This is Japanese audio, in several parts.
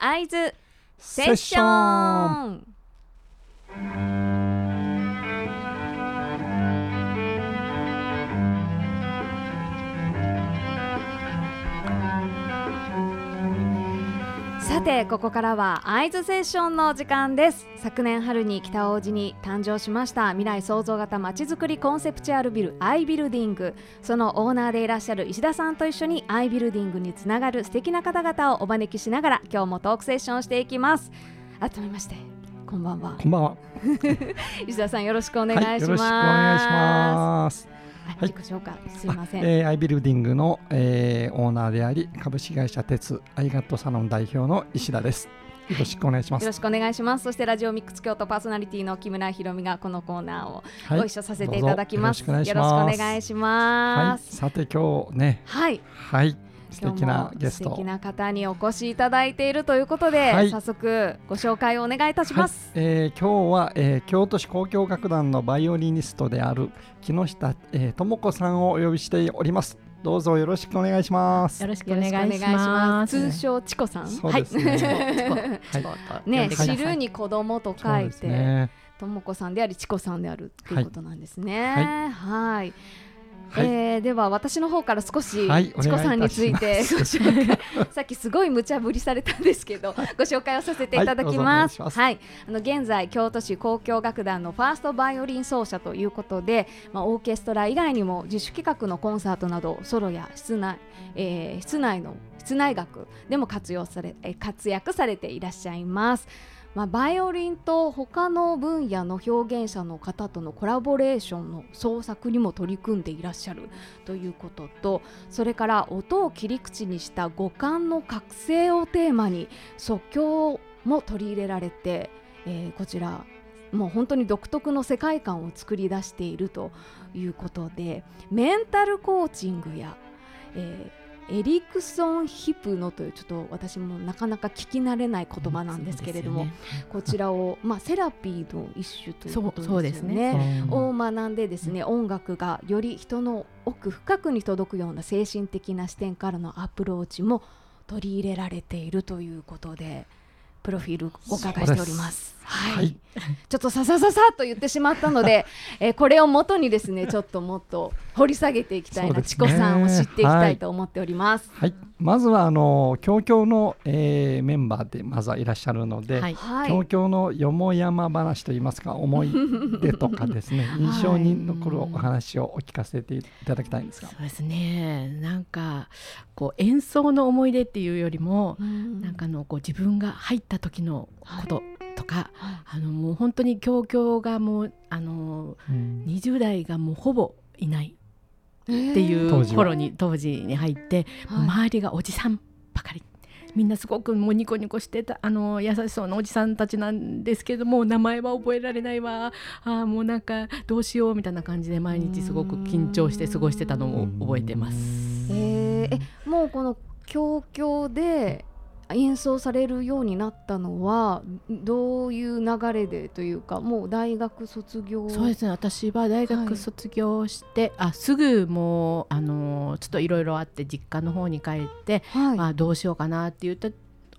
会津セッション。さてここからは会津セッションの時間です。昨年春に北大路に誕生しました未来創造型まちづくりコンセプチュアルビルアイビルディング。そのオーナーでいらっしゃる石田さんと一緒にアイビルディングにつながる素敵な方々をお招きしながら今日もトークセッションをしていきます。改めましてこんばんは。こんばんは。石田さんよろしくお願いします、はい、よろしくお願いしますはい、自己紹介すみません。えー、アイビルディングの、えー、オーナーであり株式会社鉄アイガットサロン代表の石田です。よろしくお願いします。よろしくお願いします。そしてラジオミックス京都パーソナリティの木村ひろみがこのコーナーをご一緒させていただきます。はい、よろしくお願いします。はい、さて今日ね、はい、はい、素敵なゲスト。素敵な方にお越しいただいているということで、はい、早速ご紹介をお願いいたします、はい、えー、今日は、えー、京都市交響楽団のバイオリニストである木下、えー、智子さんをお呼びしております。どうぞよろしくお願いします。よろしくお願いします。通称チコさん。そうですね。はい、ね、知るに子供と書いて、とも子さんでありチコさんであるということなんですね。はい。はい、えー、では私の方から少し、はい、チコさんについてご紹介。さっきすごい無茶ぶりされたんですけどご紹介をさせていただきます。はい、はい、あの現在京都市交響楽団のファーストバイオリン奏者ということで、まあ、オーケストラ以外にも自主企画のコンサートなどソロや室内、えー、室内の室内楽でも活用され活躍されていらっしゃいます。まあ、バイオリンと他の分野の表現者の方とのコラボレーションの創作にも取り組んでいらっしゃるということとそれから音を切り口にした五感の覚醒をテーマに即興も取り入れられて、えー、こちらもう本当に独特の世界観を作り出しているということでメンタルコーチングや、えーエリクソン・ヒプノというちょっと私もなかなか聞き慣れない言葉なんですけれども、ね、こちらを、まあ、セラピーの一種ということですね。ね。を学んでですね、音楽がより人の奥深くに届くような精神的な視点からのアプローチも取り入れられているということで。プロフィールお伺いしております。はい、はい、ちょっとささささと言ってしまったので、えー、これをもとにですね、ちょっともっと掘り下げていきたいな、チコ、さんを知っていきたいと思っております。はい、はい、まずはあの協協の、えー、メンバーでまずはいらっしゃるので、はい、協協のよもやま話といいますか、思い出とかですね、印象に残るお話をお聞かせていただきたいんですが。そうですね。なんかこう演奏の思い出っていうよりも、なんかのこう自分が入った時のこととか、あのもう本当に教教がもうあの、うん、20代がもうほぼいないっていう頃に当時に入って、周りがおじさんばかり。みんなすごくもうニコニコしてたあの優しそうなおじさんたちなんですけども名前は覚えられないわ。あもうなんかどうしようみたいな感じで毎日すごく緊張して過ごしてたのを覚えてます。えー、えもうこの教教で演奏されるようになったのはどういう流れでというかもう大学卒業。そうですね。私は大学卒業して、はい、あすぐもうあのちょっといろいろあって実家の方に帰って、はい、まあ、どうしようかなって言った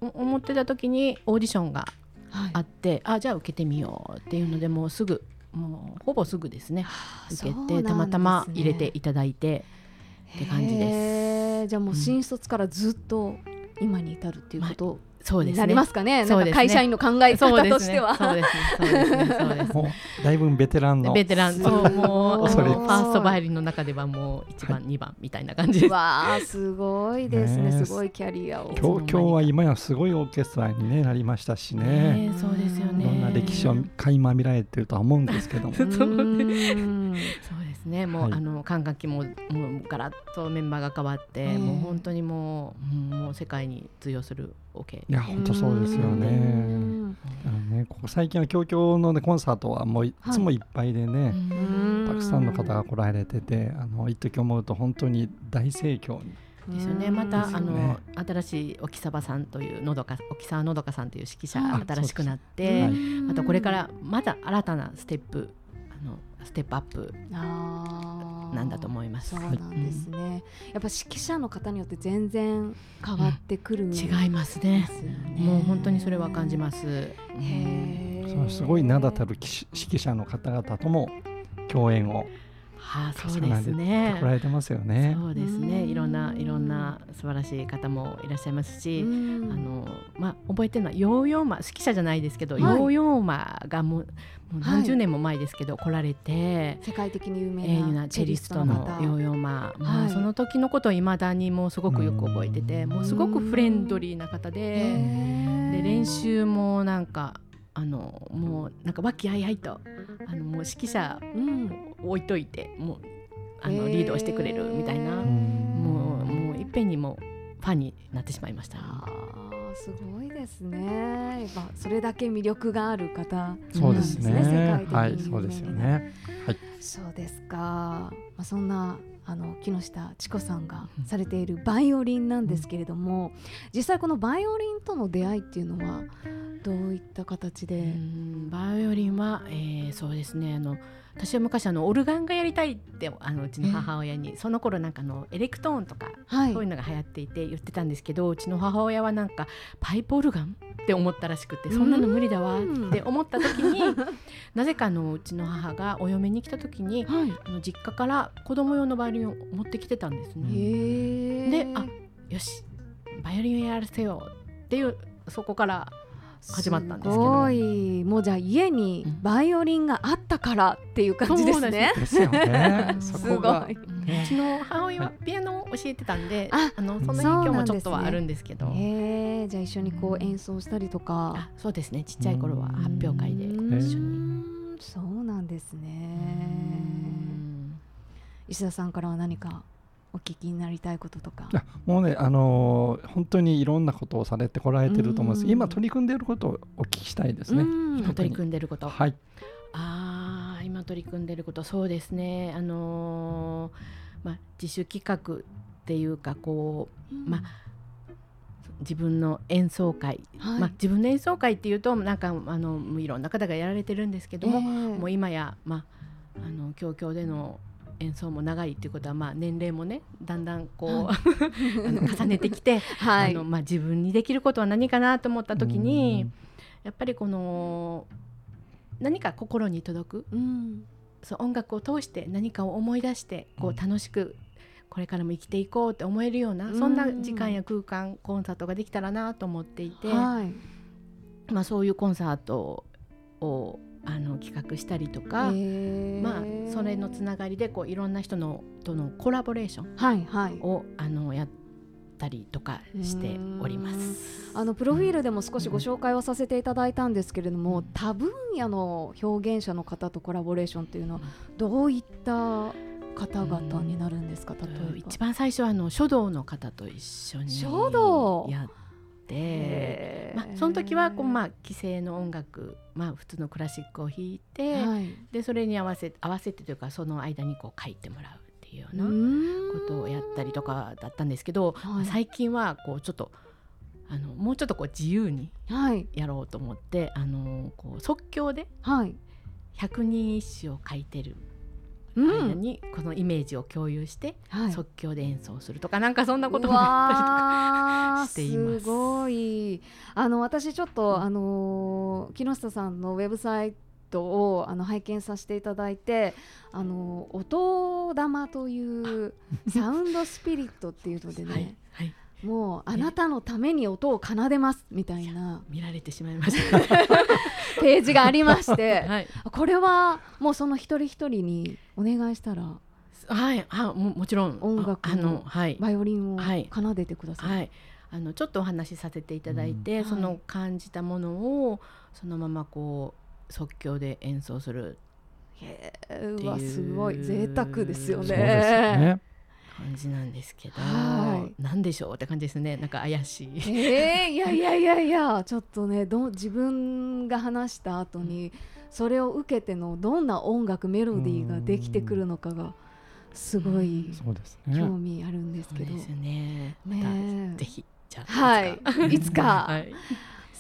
思ってた時にオーディションがあって、はい、あじゃあ受けてみようっていうのでもうすぐもうほぼすぐですね。受けて、ね、たまたま入れていただいてって感じです。じゃあもう新卒からずっと今に至るっていうこと、そうですね。なりますかね。なんか会社員の考え方としては。そうですね。そうですね。そうですね。だいぶベテランの。ベテラン。そうもうファーストバイオリンの中ではもう一番二番みたいな感じです。わあすごいですね。すごいキャリアを。東京は今やすごいオーケストラにねなりましたしね。そうですよね。いろんな歴史を垣間見られてるとは思うんですけども。そうですね。もうあの管楽器ももうガラッとメンバーが変わって、もう本当にもうもう世界に通用するオ、ケ。いや本当そうですよね。ねここ最近は京都の、ね、コンサートはもういつもいっぱいでね、たくさんの方が来られててあの一時思うと本当に大盛況に。ですよね。また、ね、あの新しい沖沢さんというのどか沖沢のどかさんという指揮者が新しくなって、あまたこれからまた新たなステップあのステップアップなんだと思います。そうなんですね、はい、やっぱ指揮者の方によって全然変わってくる、うん、違いますね。もう本当にそれは感じます。へえ。すごい名だたる指揮者の方々とも共演をはあ、そうですね。来られてますよね。そうですね。いろんないろんな素晴らしい方もいらっしゃいますし、あのまあ覚えてるのはヨーヨーマ指揮者じゃないですけど、はい、ヨーヨーマがもうもう何十年も前ですけど、はい、来られて世界的に有名なチェリストのヨーヨーマ、まあ、その時のことをいまだにもうすごくよく覚えてて、もうすごくフレンドリーな方で、で練習もなんかあのもうなんか和気あいあいとあのもう指揮者置いといて、もうあのリードをしてくれるみたいな、もうもういっぺんにもファンになってしまいました。すごいですね。やっそれだけ魅力がある方、そうですね。世界的にはい、そうですよね。はい。そうですか。まあそんなあの木下千子さんがされているバイオリンなんですけれども、実際このバイオリンとの出会いっていうのはどういった形で？バイオリンは、えー、そうですね。あの私は昔あのオルガンがやりたいってあのうちの母親にその頃なんかのエレクトーンとか、はい、そういうのが流行っていて言ってたんですけどうちの母親はなんかパイプオルガンって思ったらしくてそんなの無理だわって思った時に なぜかのうちの母がお嫁に来た時に、はい、あの実家から子供用のバイオリンを持ってきてたんですね。であよしバイオリンをやらせようっていうそこから始まったんですけどすごいもうじゃあ家にバイオリンがあったからっていう感じですね。ですよね。すごい。うちの母親はピアノを教えてたんで、ああのその影響もちょっとはあるんですけど。へえ、じゃあ一緒にこう演奏したりとか。そうですね。ちっちゃい頃は発表会で一緒に。そうなんですね。石田さんからは何かお聞きになりたいこととか。もうねあのー、本当にいろんなことをされてこられてると思います。今取り組んでいることをお聞きしたいですね。今取り組んでいること。はい。ああ今取り組んでいること。そうですね。あのー、まあ自主企画っていうかこう、まあ自分の演奏会、はい、まあ、自分の演奏会っていうとなんかあのいろんな方がやられてるんですけども、えー、もう今や、まあ、あの教協での演奏も長いっていうことは、まあ、年齢もねだんだんこう、はい、重ねてきて、はい、あのまあ、自分にできることは何かなと思った時にやっぱりこの何か心に届く、うん、そう音楽を通して何かを思い出してこう楽しくこれからも生きていこうって思えるような、そん。な時間や空間コンサートができたらなと思っていて、はい、まあ、そういうコンサートをあの企画したりとか、まあ、それのつながりでこういろんな人のとのコラボレーションを、はいはい、あのやったりとかしております。あのプロフィールでも少しご紹介をさせていただいたんですけれども、うん、多分野の表現者の方とコラボレーションというのはどういった方々になるんですか、例えば。一番最初はあの書道の方と一緒に書道？やて、まあ、その時はこう、まあ、既成の音楽、まあ、普通のクラシックを弾いて、はい、でそれに合わせ合わせてというかその間にこう書いてもらうっていうようなことをやったりとかだったんですけど、はい、最近はこうちょっとあのもうちょっとこう自由にやろうと思って、はい、あのこう即興で百人一首を書いてる間にこのイメージを共有して即興で演奏するとか、なんかそんなこともやったりとかしています。すごい。あの私ちょっと、あの木下さんのウェブサイトをあの拝見させていただいてあの音玉というサウンドスピリットっていうのでね、はいはいもうあなたのために音を奏でますみたいな。見られてしまいました。ページがありまして、はい、これはもうその一人一人にお願いしたら。はい。あももちろん。音楽あの、はい、バイオリンを奏でてください、はい、あのちょっとお話しさせていただいて、うん、その感じたものをそのままこう即興で演奏するへえうわすごい。贅沢ですよね。感じなんですけど、はい、何でしょうって感じですね。なんか怪しい。えー、いや いやいやいやちょっとねど自分が話した後にそれを受けてのどんな音楽メロディーができてくるのかがすごい興味あるんですけど。そうですね。ねぜひじゃあはい。いつか。はい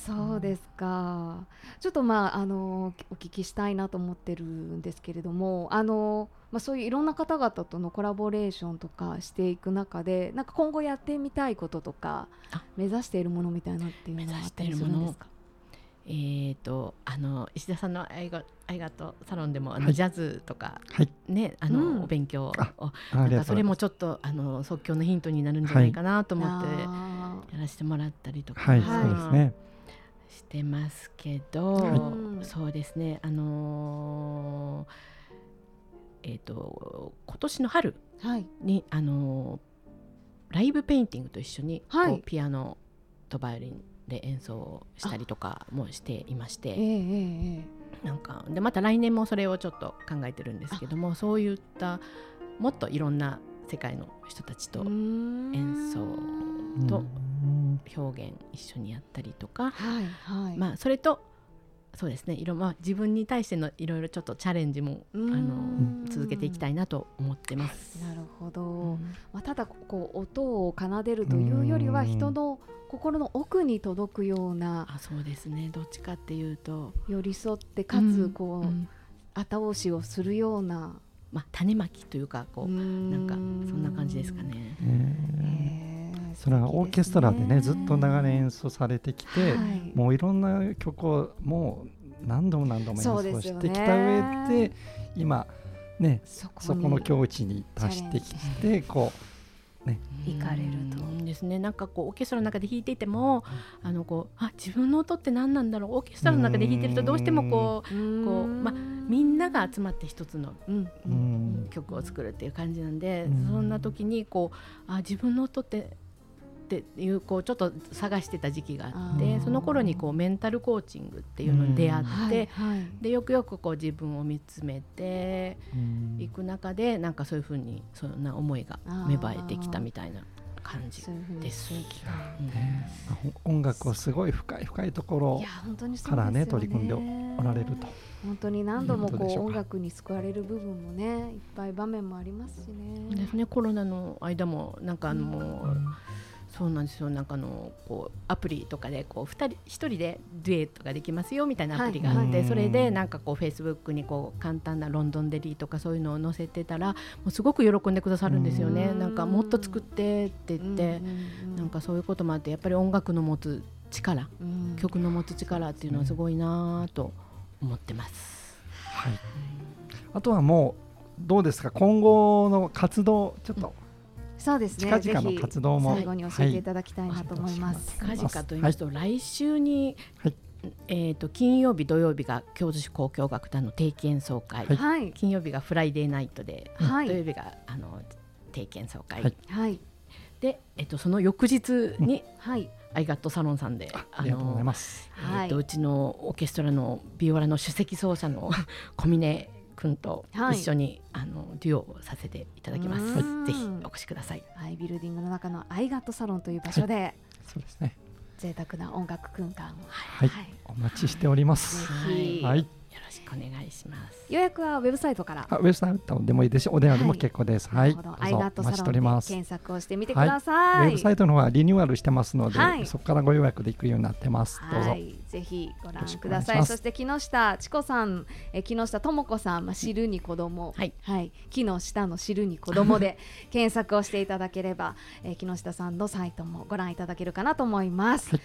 そうですか。ちょっとまああのお聞きしたいなと思ってるんですけれども、あのまあそういういろんな方々とのコラボレーションとかしていく中で、なんか今後やってみたいこととか目指しているものみたいなっていうのはあったりするんですか？えーと、あの石田さんのあいがあいがとサロンでもあの、はい、ジャズとか、はい、ねあの、うん、お勉強をなんかそれもちょっとあの即興のヒントになるんじゃないかなと思ってやらせてもらったりとか、はい、そうですねしてますけど、そうですね。あのー、えっ、ー、と今年の春に、あのー、ライブペインティングと一緒に、こうピアノとバイオリンで演奏したりとかもしていまして、えー、なんかでまた来年もそれをちょっと考えてるんですけどもそういったもっといろんな世界の人たちと演奏と表現一緒にやったりとか、はいはい、まあ、それとそうですね。いろ、まあ、自分に対してのいろいろちょっとチャレンジもあの続けていきたいなと思ってます。なるほど、うん、まあ、ただこう音を奏でるというよりは人の心の奥に届くようなあそうですね。どっちかっていうと。寄り添ってかつこう、うん。うん、後押しをするような、まあ、種まきというかこうなんかそんな感じですかね。それはオーケストラでねずっと長年演奏されてきて、はい、もういろんな曲をもう何度も何度も演奏してきた上で今ねそこの境地に達してきてこうね、行かれると。ですねなんかこうオーケストラの中で弾いていても、うん、あのこうあ自分の音って何なんだろう？オーケストラの中で弾いてるとどうしてもこうこう、ま、みんなが集まって一つの、うん、曲を作るっていう感じなんで、そんな時にこうあ自分の音ってっていうこうちょっと探してた時期があってその頃にこうメンタルコーチングっていうのに出会って、はいはい、でよくよくこう自分を見つめていく中でなんかそういうふうにそんな思いが芽生えてきたみたいな感じです。音楽をすごい深い深いところからね取り組んでおられると。本当に何度もこう音楽に救われる部分もねいっぱい場面もありますしね。ですねコロナの間もなんかあの、うんそうなんですよ。なんかのこうアプリとかでこう2人1人でデュエットができますよみたいなアプリがあって、はい、それでなんかこうフェイスブックにこう簡単なロンドンデリーとかそういうのを載せてたらもうすごく喜んでくださるんですよね。なんかもっと作ってって言ってなんかそういうこともあってやっぱり音楽の持つ力曲の持つ力っていうのはすごいなと思ってます。はい、あとはもうどうですか？今後の活動ちょっとそうですね。近々の活動も。最後に教えてい。ただきたいなと思います。近々と言いますと、来週に、えっ、と金曜日土曜日が京都市交響楽団の定期演奏会、はい、金曜日がフライデーナイトで、はい、土曜日があの定期演奏会、はい、でえっ、とその翌日に、はい、アイガットサロンさんで、ありがとうございます。えっ、とうちのオーケストラのビオラの首席奏者の 小峰君と一緒に、はい、あのデュオをさせていただきます。ぜひお越しください。はい、ビルディングの中のアイガットサロンという場所で、はい、そうですね。贅沢な音楽空間を、はい、はい、お待ちしております。はい。よろしくお願いします。予約はウェブサイトから。ウェブサイトでもいいですし、お電話でも結構です。はい。アイガットサロンで検索をしてみてください。ウェブサイトの方はリニューアルしてますので、そこからご予約できるようになってます。どうぞ。ぜひご覧ください。そして木下千子さん、え木下智子さん、まあ知るに子供、はい、はい、木の下の知るに子供で 検索をしていただければ、え木下さんのサイトもご覧いただけるかなと思います。はい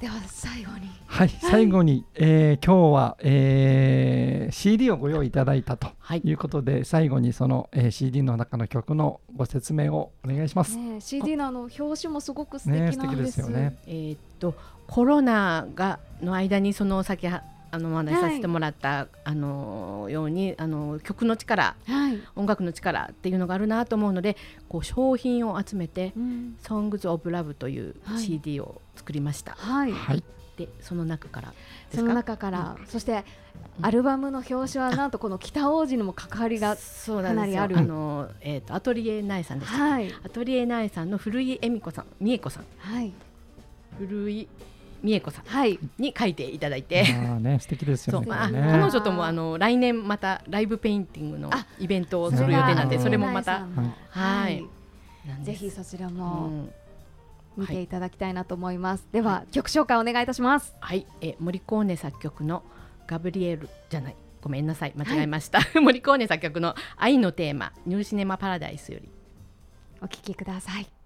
では最後にはい、最後に、えー、今日は、えー、CD をご用意いただいたということで、はい、最後にその、えー、CD の中の曲のご説明をお願いします。ね、CD のあの表紙もすごく素敵なんです,、ね、ですよね。えー、っとコロナがの間にその先あのお話しさせてもらった、はい、あのようにあの曲の力、はい、音楽の力っていうのがあるなと思うのでこう商品を集めて「うん、Songs of Love」という CD を作りました。はい、はい、でその中からその中から、うん、そしてアルバムの表紙はなんとこの北王子にも関わりがかなりある。あの、えーと、アトリエナエさんです、はい、アトリエナエさんの古井恵美子さん美恵子さん、はい、古井美恵子さんに書いていただいて、あね素敵ですよね。まあ、彼女ともあの来年またライブペインティングのイベントをする予定なんで、それもまた、はい、ぜひそちらも、見ていただきたいなと思います、はい、では、曲紹介お願いいたします。はい。えモリコーネ作曲のガブリエルじゃない。ごめんなさい。間違えました、はい、モリコーネ作曲の愛のテーマニューシネマパラダイスより。お聞きください